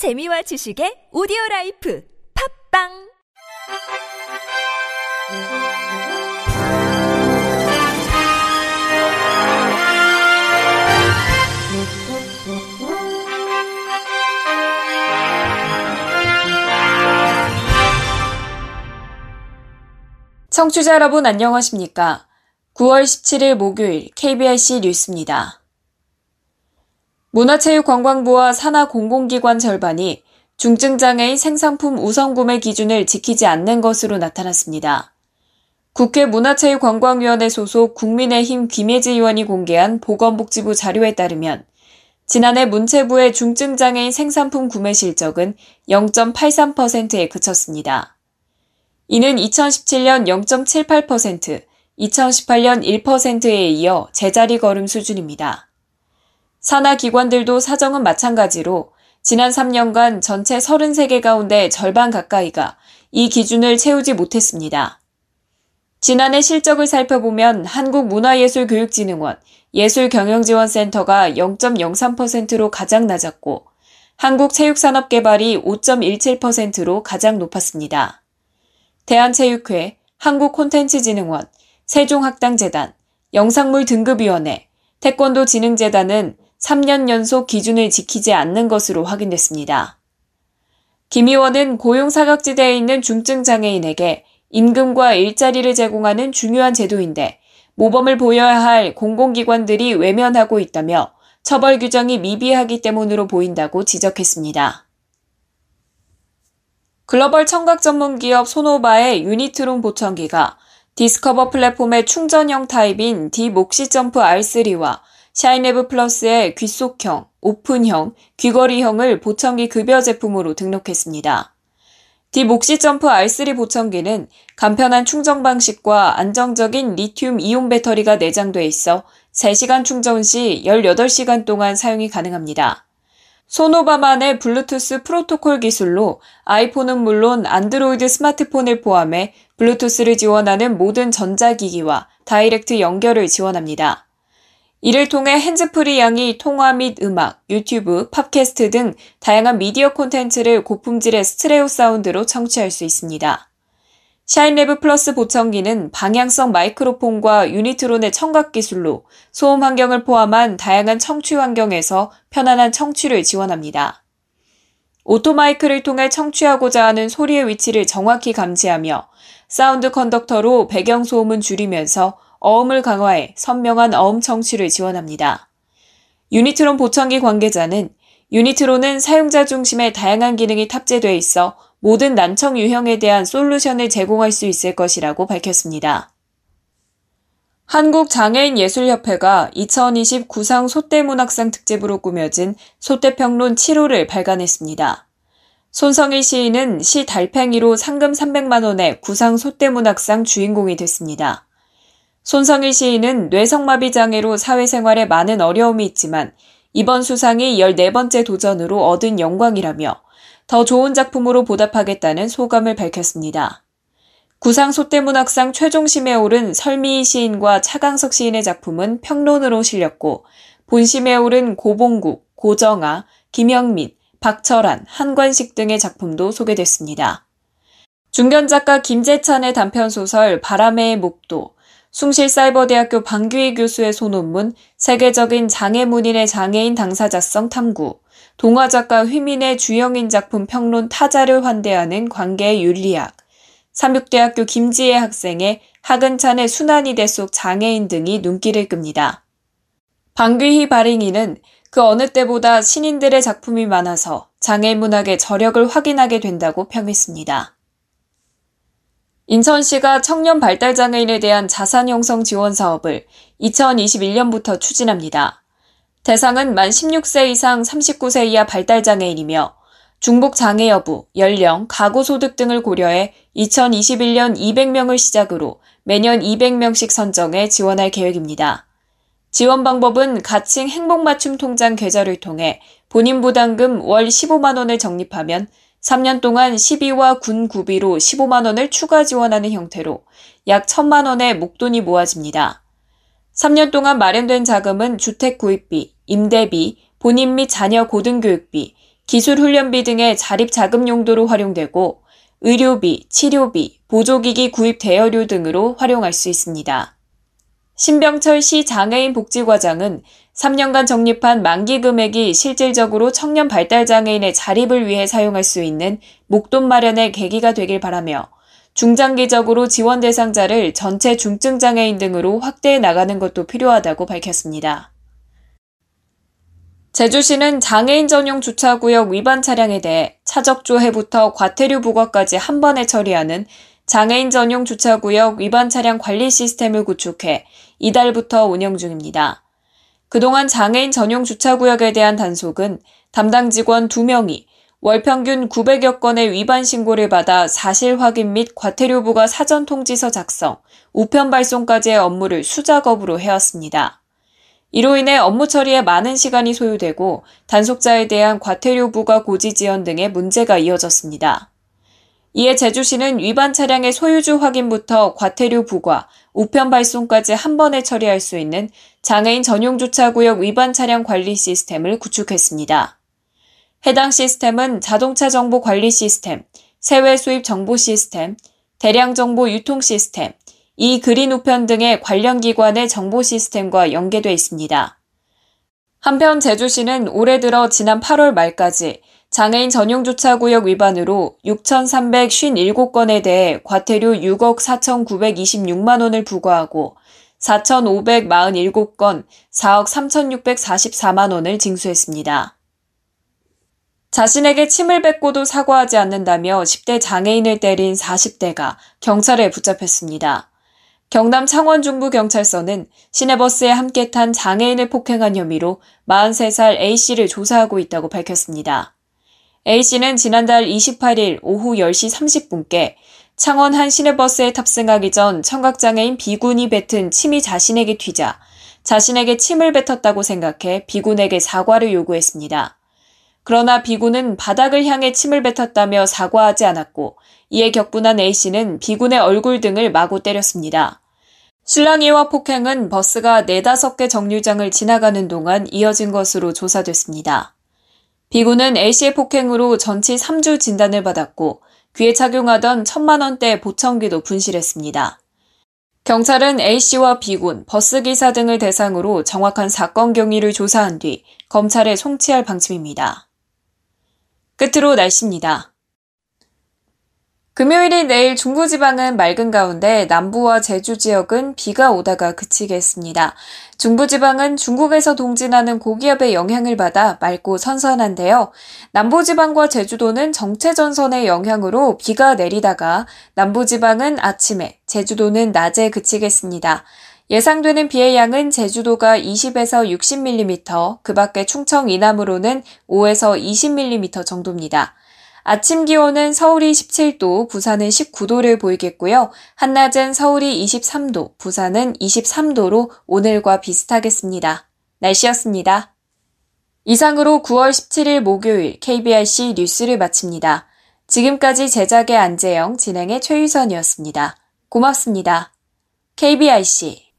재미와 지식의 오디오 라이프 팝빵 청취자 여러분 안녕하십니까? 9월 17일 목요일 KBRC 뉴스입니다. 문화체육관광부와 산하공공기관 절반이 중증장애인 생산품 우선구매 기준을 지키지 않는 것으로 나타났습니다. 국회 문화체육관광위원회 소속 국민의힘 김혜지 의원이 공개한 보건복지부 자료에 따르면 지난해 문체부의 중증장애인 생산품 구매 실적은 0.83%에 그쳤습니다. 이는 2017년 0.78%, 2018년 1%에 이어 제자리 걸음 수준입니다. 산하 기관들도 사정은 마찬가지로 지난 3년간 전체 33개 가운데 절반 가까이가 이 기준을 채우지 못했습니다. 지난해 실적을 살펴보면 한국문화예술교육진흥원 예술경영지원센터가 0.03%로 가장 낮았고 한국체육산업개발이 5.17%로 가장 높았습니다. 대한체육회, 한국콘텐츠진흥원, 세종학당재단, 영상물등급위원회, 태권도진흥재단은 3년 연속 기준을 지키지 않는 것으로 확인됐습니다. 김 의원은 고용사각지대에 있는 중증장애인에게 임금과 일자리를 제공하는 중요한 제도인데 모범을 보여야 할 공공기관들이 외면하고 있다며 처벌 규정이 미비하기 때문으로 보인다고 지적했습니다. 글로벌 청각 전문 기업 소노바의 유니트론 보청기가 디스커버 플랫폼의 충전형 타입인 디목시 점프 R3와 샤인레브 플러스의 귓속형, 오픈형, 귀걸이형을 보청기 급여 제품으로 등록했습니다. 디목시 점프 R3 보청기는 간편한 충전 방식과 안정적인 리튬 이온 배터리가 내장돼 있어 3시간 충전 시 18시간 동안 사용이 가능합니다. 소노바만의 블루투스 프로토콜 기술로 아이폰은 물론 안드로이드 스마트폰을 포함해 블루투스를 지원하는 모든 전자기기와 direct 연결을 지원합니다. 이를 통해 핸즈프리 양이 통화 및 음악, 유튜브, 팟캐스트 등 다양한 미디어 콘텐츠를 고품질의 스테레오 사운드로 청취할 수 있습니다. 샤인레브 플러스 보청기는 방향성 마이크로폰과 유니트론의 청각 기술로 소음 환경을 포함한 다양한 청취 환경에서 편안한 청취를 지원합니다. 오토마이크를 통해 청취하고자 하는 소리의 위치를 정확히 감지하며 Sound Conductor로 배경 소음은 줄이면서 어음을 강화해 선명한 어음 청취를 지원합니다. 유니트론 보청기 관계자는 유니트론은 사용자 중심의 다양한 기능이 탑재되어 있어 모든 난청 유형에 대한 솔루션을 제공할 수 있을 것이라고 밝혔습니다. 한국장애인예술협회가 2020 구상 소떼문학상 특집으로 꾸며진 소떼평론 7호를 발간했습니다. 손성일 시인은 시 달팽이로 상금 300만원의 구상 소떼문학상 주인공이 됐습니다. 손성일 시인은 뇌성마비 장애로 사회생활에 많은 어려움이 있지만 이번 수상이 14번째 도전으로 얻은 영광이라며 더 좋은 작품으로 보답하겠다는 소감을 밝혔습니다. 구상 소떼문학상 최종심에 오른 설미희 시인과 차강석 시인의 작품은 평론으로 실렸고 본심에 오른 고봉국, 고정아, 김영민, 박철한, 한관식 등의 작품도 소개됐습니다. 중견 작가 김재찬의 단편 소설 바람의 목도, 숭실사이버대학교 방규희 교수의 소논문 세계적인 장애문인의 장애인 당사자성 탐구, 동화작가 휘민의 주영인 작품 평론 타자를 환대하는 관계의 윤리학, 삼육대학교 김지혜 학생의 하근찬의 순환이 대 속 장애인 등이 눈길을 끕니다. 방귀희 바링이는 그 어느 때보다 신인들의 작품이 많아서 장애인 문학의 저력을 확인하게 된다고 평했습니다. 인천시가 청년 발달장애인에 대한 자산 형성 지원 사업을 2021년부터 추진합니다. 대상은 만 16세 이상 39세 이하 발달장애인이며 중복 장애 여부, 연령, 가구 소득 등을 고려해 2021년 200명을 시작으로 매년 200명씩 선정해 지원할 계획입니다. 지원 방법은 가칭 행복맞춤 통장 계좌를 통해 본인 부담금 월 15만 원을 적립하면 3년 동안 12와 군 구비로 15만 원을 추가 지원하는 형태로 약 1천만 원의 목돈이 모아집니다. 3년 동안 마련된 자금은 주택 구입비, 임대비, 본인 및 자녀 고등교육비, 기술 훈련비 등의 자립 자금 용도로 활용되고 의료비, 치료비, 보조기기 구입 대여료 등으로 활용할 수 있습니다. 신병철 시 장애인 복지과장은 3년간 적립한 만기 금액이 실질적으로 청년 발달 장애인의 자립을 위해 사용할 수 있는 목돈 마련의 계기가 되길 바라며 중장기적으로 지원 대상자를 전체 중증 장애인 등으로 확대해 나가는 것도 필요하다고 밝혔습니다. 제주시는 장애인 전용 주차구역 위반 차량에 대해 차적조회부터 과태료 부과까지 한 번에 처리하는 장애인 전용 주차구역 위반 차량 관리 시스템을 구축해 이달부터 운영 중입니다. 그동안 장애인 전용 주차구역에 대한 단속은 담당 직원 2명이 월 평균 900여 건의 위반 신고를 받아 사실 확인 및 과태료 부과 사전 통지서 작성, 우편 발송까지의 업무를 수작업으로 해왔습니다. 이로 인해 업무 처리에 많은 시간이 소요되고 단속자에 대한 과태료 부과 고지 지연 등의 문제가 이어졌습니다. 이에 제주시는 위반 차량의 소유주 확인부터 과태료 부과, 우편 발송까지 한 번에 처리할 수 있는 장애인 전용 주차구역 위반 차량 관리 시스템을 구축했습니다. 해당 시스템은 자동차 정보 관리 시스템, 세외 수입 정보 시스템, 대량 정보 유통 시스템, 이 그린 우편 등의 관련 기관의 정보 시스템과 연계돼 있습니다. 한편 제주시는 올해 들어 지난 8월 말까지 장애인 전용 주차구역 위반으로 6,357건에 대해 과태료 6억 4,926만 원을 부과하고 4,547건 4억 3,644만 원을 징수했습니다. 자신에게 침을 뱉고도 사과하지 않는다며 10대 장애인을 때린 40대가 경찰에 붙잡혔습니다. 경남 창원중부경찰서는 시내버스에 함께 탄 장애인을 폭행한 혐의로 43살 A씨를 조사하고 있다고 밝혔습니다. A씨는 지난달 28일 오후 10시 30분께 창원 한 시내버스에 탑승하기 전 청각장애인 B군이 뱉은 침이 자신에게 튀자 자신에게 침을 뱉었다고 생각해 B군에게 사과를 요구했습니다. 그러나 B군은 바닥을 향해 침을 뱉었다며 사과하지 않았고 이에 격분한 A씨는 B군의 얼굴 등을 마구 때렸습니다. 신랑이와 폭행은 버스가 네다섯 개 정류장을 지나가는 동안 이어진 것으로 조사됐습니다. B군은 A씨의 폭행으로 전치 3주 진단을 받았고 귀에 착용하던 천만 원대 보청기도 분실했습니다. 경찰은 A씨와 B군, 버스기사 등을 대상으로 정확한 사건 경위를 조사한 뒤 검찰에 송치할 방침입니다. 끝으로 날씨입니다. 금요일인 내일 중부지방은 맑은 가운데 남부와 제주 지역은 비가 오다가 그치겠습니다. 중부지방은 중국에서 동진하는 고기압의 영향을 받아 맑고 선선한데요. 남부지방과 제주도는 정체전선의 영향으로 비가 내리다가 남부지방은 아침에, 제주도는 낮에 그치겠습니다. 예상되는 비의 양은 제주도가 20에서 60mm, 그 밖에 충청 이남으로는 5에서 20mm 정도입니다. 아침 기온은 서울이 17도, 부산은 19도를 보이겠고요. 한낮은 서울이 23도, 부산은 23도로 오늘과 비슷하겠습니다. 날씨였습니다. 이상으로 9월 17일 목요일 KBRC 뉴스를 마칩니다. 지금까지 제작의 안재영, 진행의 최유선이었습니다. 고맙습니다. KBRC